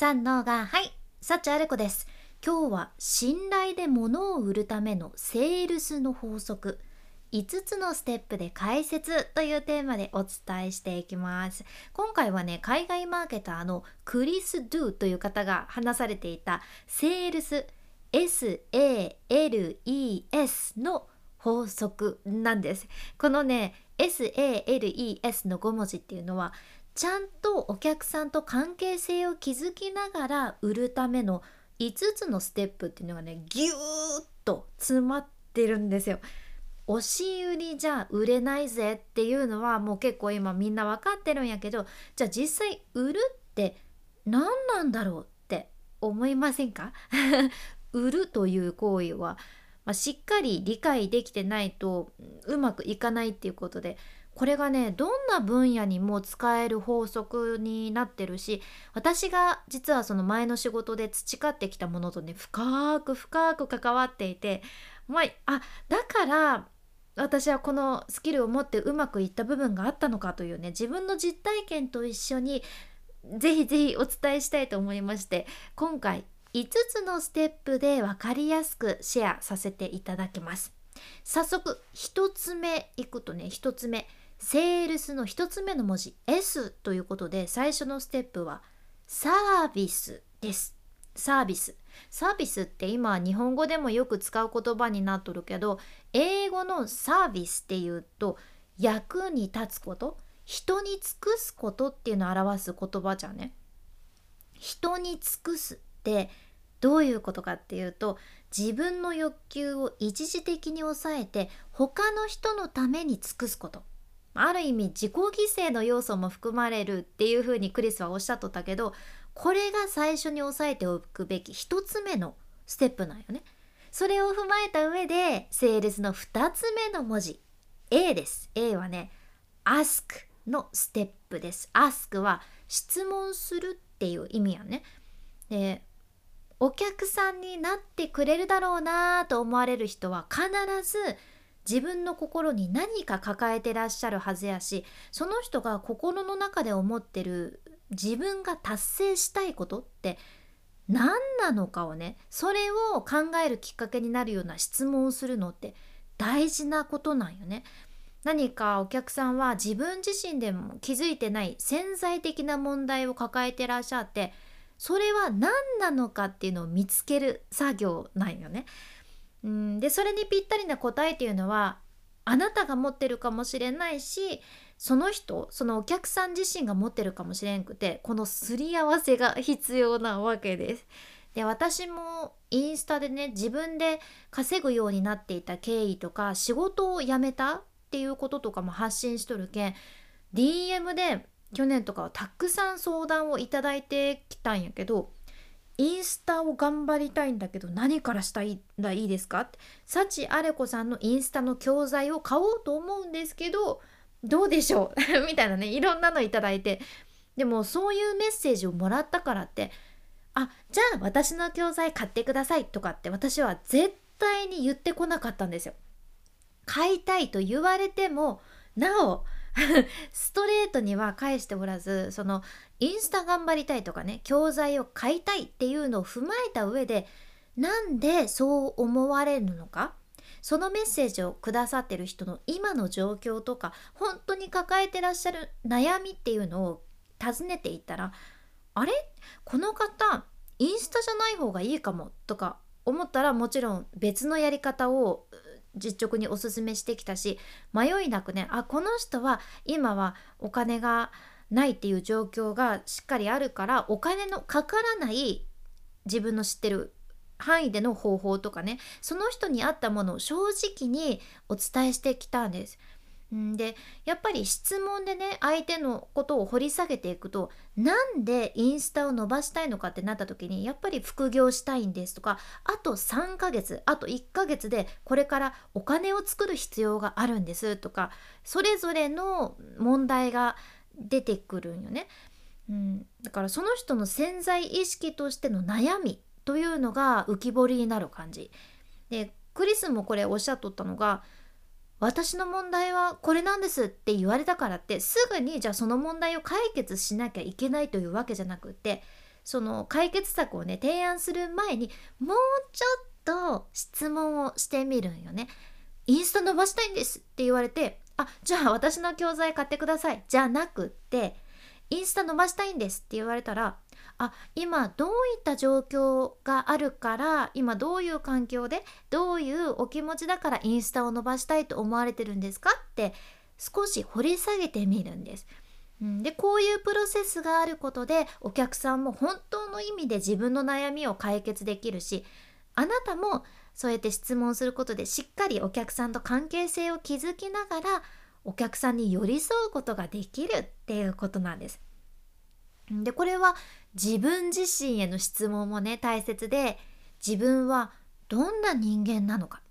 三のがはい幸あれ子です。今日は信頼で物を売るためのセールスの法則。5つのステップで解説というテーマでお伝えしていきます。今回はね海外マーケターのクリス・ドゥという方が話されていたセールス SALES の法則なんです。このね SALES の5文字っていうのはちゃんとお客さんと関係性を築きながら売るための5つのステップっていうのがねギューッと詰まってるんですよ。押し売りじゃ売れないぜっていうのはもう結構今みんな分かってるんやけどじゃあ実際売るって何なんだろうって思いませんか？売るという行為は、まあ、しっかり理解できてないとうまくいかないっていうことでこれがねどんな分野にも使える法則になってるし私が実はその前の仕事で培ってきたものとね深く深く関わっていてまああだから私はこのスキルを持ってうまくいった部分があったのかというね自分の実体験と一緒にぜひぜひお伝えしたいと思いまして今回5つのステップで分かりやすくシェアさせていただきます。早速1つ目いくとね1つ目。セールスの1つ目の文字 S ということで最初のステップはサービスです。サービス。サービスって今日本語でもよく使う言葉になっとるけど英語のサービスっていうと役に立つこと人に尽くすことっていうのを表す言葉じゃね。人に尽くすってどういうことかっていうと自分の欲求を一時的に抑えて他の人のために尽くすこと。ある意味自己犠牲の要素も含まれるっていうふうにクリスはおっしゃっとったけどこれが最初に押さえておくべき1つ目のステップなんよね。それを踏まえた上でセールスの2つ目の文字 A です。A はね ask のステップです。ask は質問するっていう意味やね。でお客さんになってくれるだろうなと思われる人は必ず自分の心に何か抱えてらっしゃるはずやしその人が心の中で思ってる自分が達成したいことって何なのかをねそれを考えるきっかけになるような質問をするのって大事なことなんよね。何かお客さんは自分自身でも気づいてない潜在的な問題を抱えてらっしゃってそれは何なのかっていうのを見つける作業なんよね。うんでそれにぴったりな答えっていうのはあなたが持ってるかもしれないしその人そのお客さん自身が持ってるかもしれんくてこのすり合わせが必要なわけです。で私もインスタでね自分で稼ぐようになっていた経緯とか仕事を辞めたっていうこととかも発信しとるけん DM で去年とかはたくさん相談をいただいてきたんやけどインスタを頑張りたいんだけど何からしたらいいですか?って幸あれ子さんのインスタの教材を買おうと思うんですけどどうでしょう? みたいなねいろんなのいただいてでもそういうメッセージをもらったからってあじゃあ私の教材買ってくださいとかって私は絶対に言ってこなかったんですよ。買いたいと言われてもなお ストレートには返しておらずそのインスタ頑張りたいとかね教材を買いたいっていうのを踏まえた上でなんでそう思われるのかそのメッセージをくださってる人の今の状況とか本当に抱えてらっしゃる悩みっていうのを尋ねていったらあれ？この方インスタじゃない方がいいかもとか思ったらもちろん別のやり方を実直におすすめしてきたし迷いなくねあこの人は今はお金がないっていう状況がしっかりあるからお金のかからない自分の知ってる範囲での方法とかねその人に合ったものを正直にお伝えしてきたんです。でやっぱり質問でね相手のことを掘り下げていくとなんでインスタを伸ばしたいのかってなった時にやっぱり副業したいんですとかあと3ヶ月あと1ヶ月でこれからお金を作る必要があるんですとかそれぞれの問題が出てくるんよね。うん、だからその人の潜在意識としての悩みというのが浮き彫りになる感じ。でクリスもこれおっしゃっとったのが私の問題はこれなんですって言われたからってすぐにじゃあその問題を解決しなきゃいけないというわけじゃなくてその解決策をね提案する前にもうちょっと質問をしてみるんよね。インスタ伸ばしたいんですって言われてあじゃあ私の教材買ってくださいじゃなくってインスタ伸ばしたいんですって言われたらあ今どういった状況があるから今どういう環境でどういうお気持ちだからインスタを伸ばしたいと思われてるんですか？って少し掘り下げてみるんです。でこういうプロセスがあることでお客さんも本当の意味で自分の悩みを解決できるしあなたもそうやって質問することでしっかりお客さんと関係性を築きながらお客さんに寄り添うことができるっていうことなんです。でこれは自分自身への質問もね大切で自分はどんな人間なのか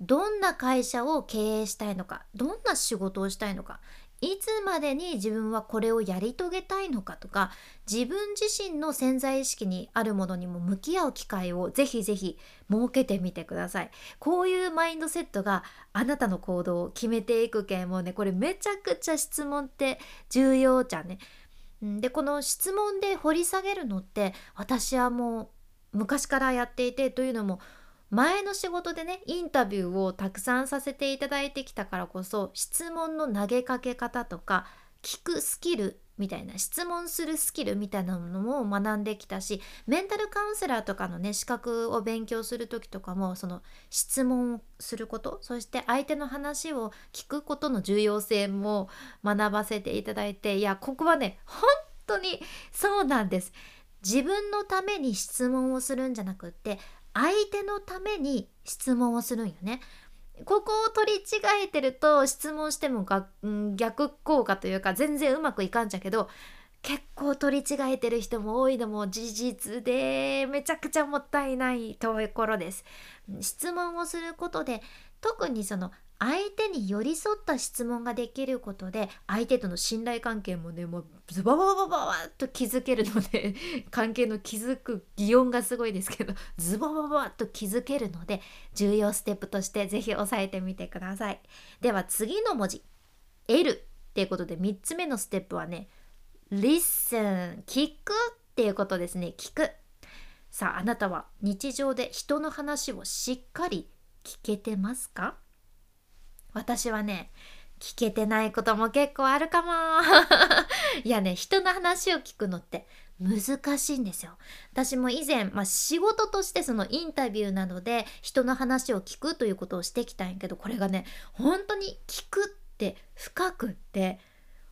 どんな会社を経営したいのかどんな仕事をしたいのかいつまでに自分はこれをやり遂げたいのかとか自分自身の潜在意識にあるものにも向き合う機会をぜひぜひ設けてみてください。こういうマインドセットがあなたの行動を決めていくけんもうねこれめちゃくちゃ質問って重要じゃんね。でこの質問で掘り下げるのって私はもう昔からやっていてというのも前の仕事でねインタビューをたくさんさせていただいてきたからこそ質問の投げかけ方とか聞くスキルみたいな質問するスキルみたいなものも学んできたしメンタルカウンセラーとかのね資格を勉強する時とかもその質問をすることそして相手の話を聞くことの重要性も学ばせていただいていやここはね本当にそうなんです。自分のために質問をするんじゃなくって相手のために質問をするんよね。ここを取り違えてると質問してもが、逆効果というか全然うまくいかんじゃけど結構取り違えてる人も多いのも事実でめちゃくちゃもったいないところです。質問をすることで特にその相手に寄り添った質問ができることで相手との信頼関係もねもうズバババババッと築けるので 関係の築く擬音がすごいですけどズバババッと築けるので重要ステップとして是非押さえてみてくださいでは次の文字 L っていうことで3つ目のステップはね Listen 聞くっていうことですね聞くさああなたは日常で人の話をしっかり聞けてますか私はね聞けてないことも結構あるかも。いやね人の話を聞くのって難しいんですよ。私も以前、まあ、仕事としてそのインタビューなどで人の話を聞くということをしてきたんやけどこれがね本当に聞くって深くって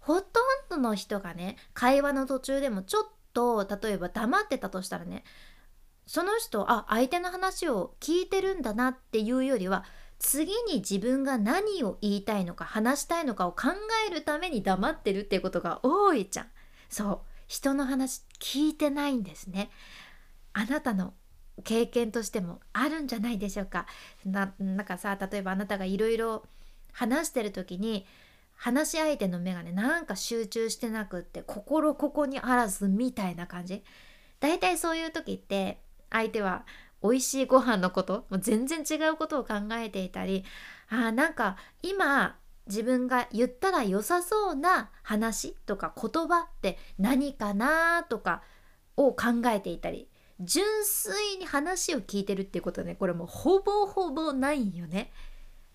ほとんどの人がね会話の途中でもちょっと例えば黙ってたとしたらねその人あ相手の話を聞いてるんだなっていうよりは次に自分が何を言いたいのか話したいのかを考えるために黙ってるっていうことが多いじゃん。そう。人の話聞いてないんですね。あなたの経験としてもあるんじゃないでしょうか。なんかさ例えばあなたがいろいろ話してる時に話し相手の目がねなんか集中してなくって心ここにあらずみたいな感じ。だいたいそういう時って相手は美味しいご飯のこともう全然違うことを考えていたりあなんか今自分が言ったら良さそうな話とか言葉って何かなとかを考えていたり純粋に話を聞いてるっていうことね。これもうほぼほぼないんよね。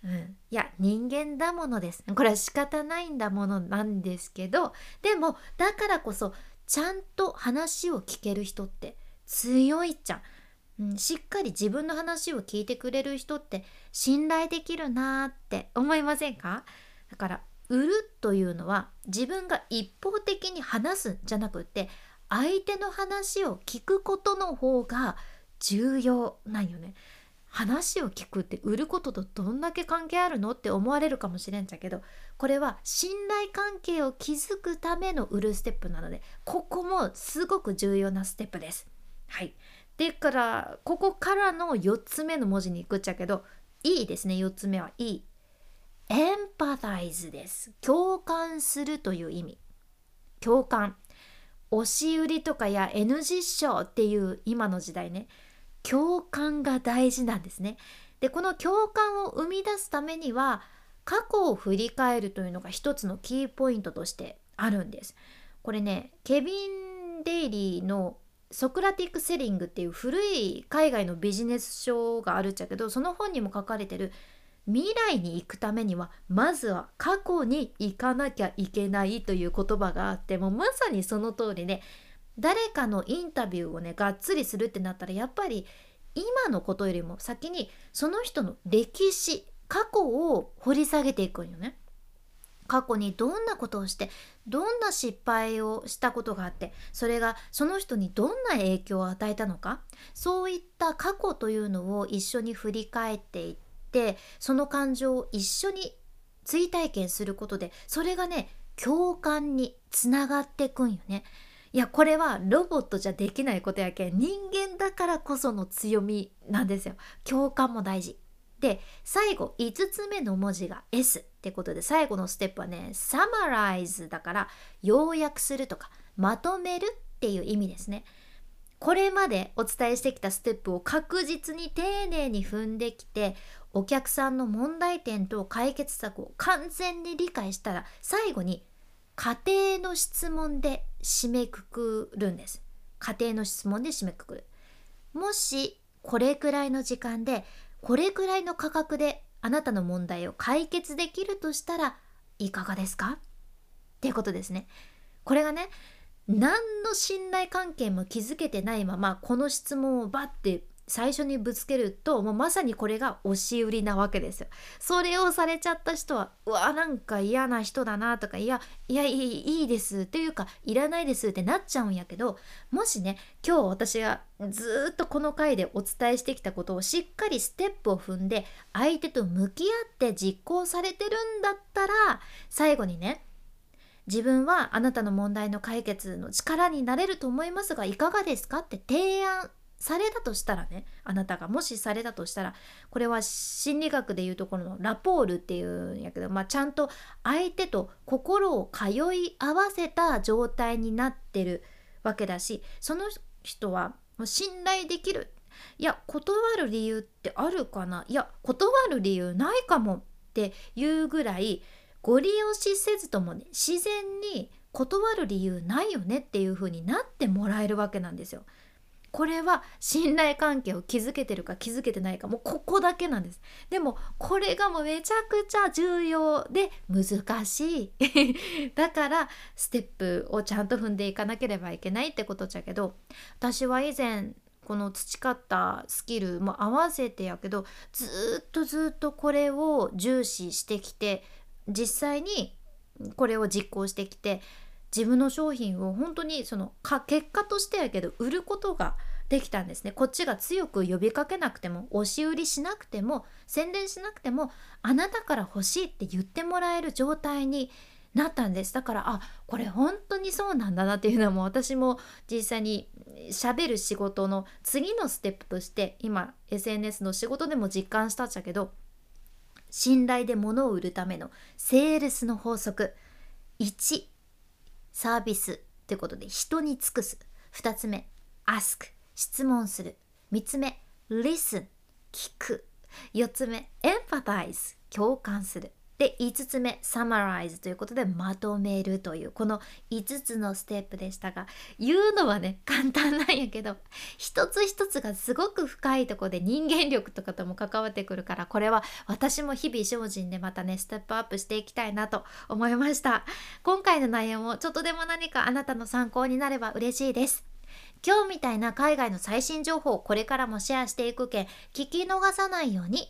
うん、いや人間だものです。これは仕方ないんだものなんですけどでもだからこそちゃんと話を聞ける人って強いじゃんしっかり自分の話を聞いてくれる人って信頼できるなって思いませんか？だから売るというのは自分が一方的に話すんじゃなくって相手の話を聞くことの方が重要なんよね。話を聞くって売ることとどんだけ関係あるのって思われるかもしれんじゃけどこれは信頼関係を築くための売るステップなのでここもすごく重要なステップです。はいでからここからの4つ目の文字に行くっちゃけどいいですね4つ目は。いい。エンパタイズです。共感するという意味。共感。押し売りとかや N 実証っていう今の時代ね。共感が大事なんですね。でこの共感を生み出すためには過去を振り返るというのが一つのキーポイントとしてあるんです。これねケビン・デイリーのソクラティック・セリングっていう古い海外のビジネス書があるっちゃけどその本にも書かれてる未来に行くためにはまずは過去に行かなきゃいけないという言葉があってもうまさにその通りで、ね、誰かのインタビューをねがっつりするってなったらやっぱり今のことよりも先にその人の歴史過去を掘り下げていくんよね。過去にどんなことをしてどんな失敗をしたことがあってそれがその人にどんな影響を与えたのか？そういった過去というのを一緒に振り返っていってその感情を一緒に追体験することでそれがね共感につながってくんよね。いやこれはロボットじゃできないことやけん人間だからこその強みなんですよ。共感も大事。で最後5つ目の文字が S ってことで最後のステップはね summarize だから要約するとかまとめるっていう意味ですね。これまでお伝えしてきたステップを確実に丁寧に踏んできてお客さんの問題点と解決策を完全に理解したら最後に家庭の質問で締めくくるんです。家庭の質問で締めくくる。もしこれくらいの時間でこれくらいの価格であなたの問題を解決できるとしたらいかがですか？っていうことですね。これがね何の信頼関係も築けてないままこの質問をバッて最初にぶつけるともうまさにこれが押し売りなわけですよ。それをされちゃった人はうわなんか嫌な人だなとかいやいやいいですっていうかいらないですってなっちゃうんやけどもしね今日私がずっとこの回でお伝えしてきたことをしっかりステップを踏んで相手と向き合って実行されてるんだったら最後にね自分はあなたの問題の解決の力になれると思いますがいかがですかって提案されたとしたらねあなたがもしされたとしたらこれは心理学でいうところのラポールっていうんやけど、まあ、ちゃんと相手と心を通い合わせた状態になってるわけだしその人はもう信頼できるいや断る理由ってあるかないや断る理由ないかもっていうぐらいご利用しせずともね自然に断る理由ないよねっていう風になってもらえるわけなんですよ。これは信頼関係を築けてるか築けてないかもうここだけなんです。でもこれがもうめちゃくちゃ重要で難しい。だからステップをちゃんと踏んでいかなければいけないってことじゃけど私は以前この培ったスキルも合わせてやけどずっとずっとこれを重視してきて実際にこれを実行してきて自分の商品を本当にその結果としてやけど売ることができたんですね。こっちが強く呼びかけなくても押し売りしなくても宣伝しなくてもあなたから欲しいって言ってもらえる状態になったんです。だからあこれ本当にそうなんだなっていうのはもう私も実際にしゃべる仕事の次のステップとして今 SNS の仕事でも実感したっちゃけど信頼で物を売るためのセールスの法則。1サービスということで人に尽くす。2つ目 ask 質問する。3つ目 listen 聞く。4つ目 empathize 共感する。で5つ目 summarize ということでまとめるというこの5つのステップでしたが言うのはね簡単なんやけど一つ一つがすごく深いとこで人間力とかとも関わってくるからこれは私も日々精進でまたねステップアップしていきたいなと思いました。今回の内容もちょっとでも何かあなたの参考になれば嬉しいです。今日みたいな海外の最新情報をこれからもシェアしていくけ聞き逃さないように。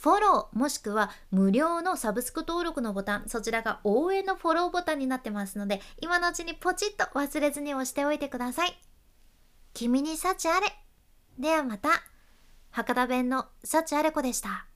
フォローもしくは無料のサブスク登録のボタンそちらが応援のフォローボタンになってますので今のうちにポチッと忘れずに押しておいてください。君に幸あれ。ではまた。博多弁の幸あれ子でした。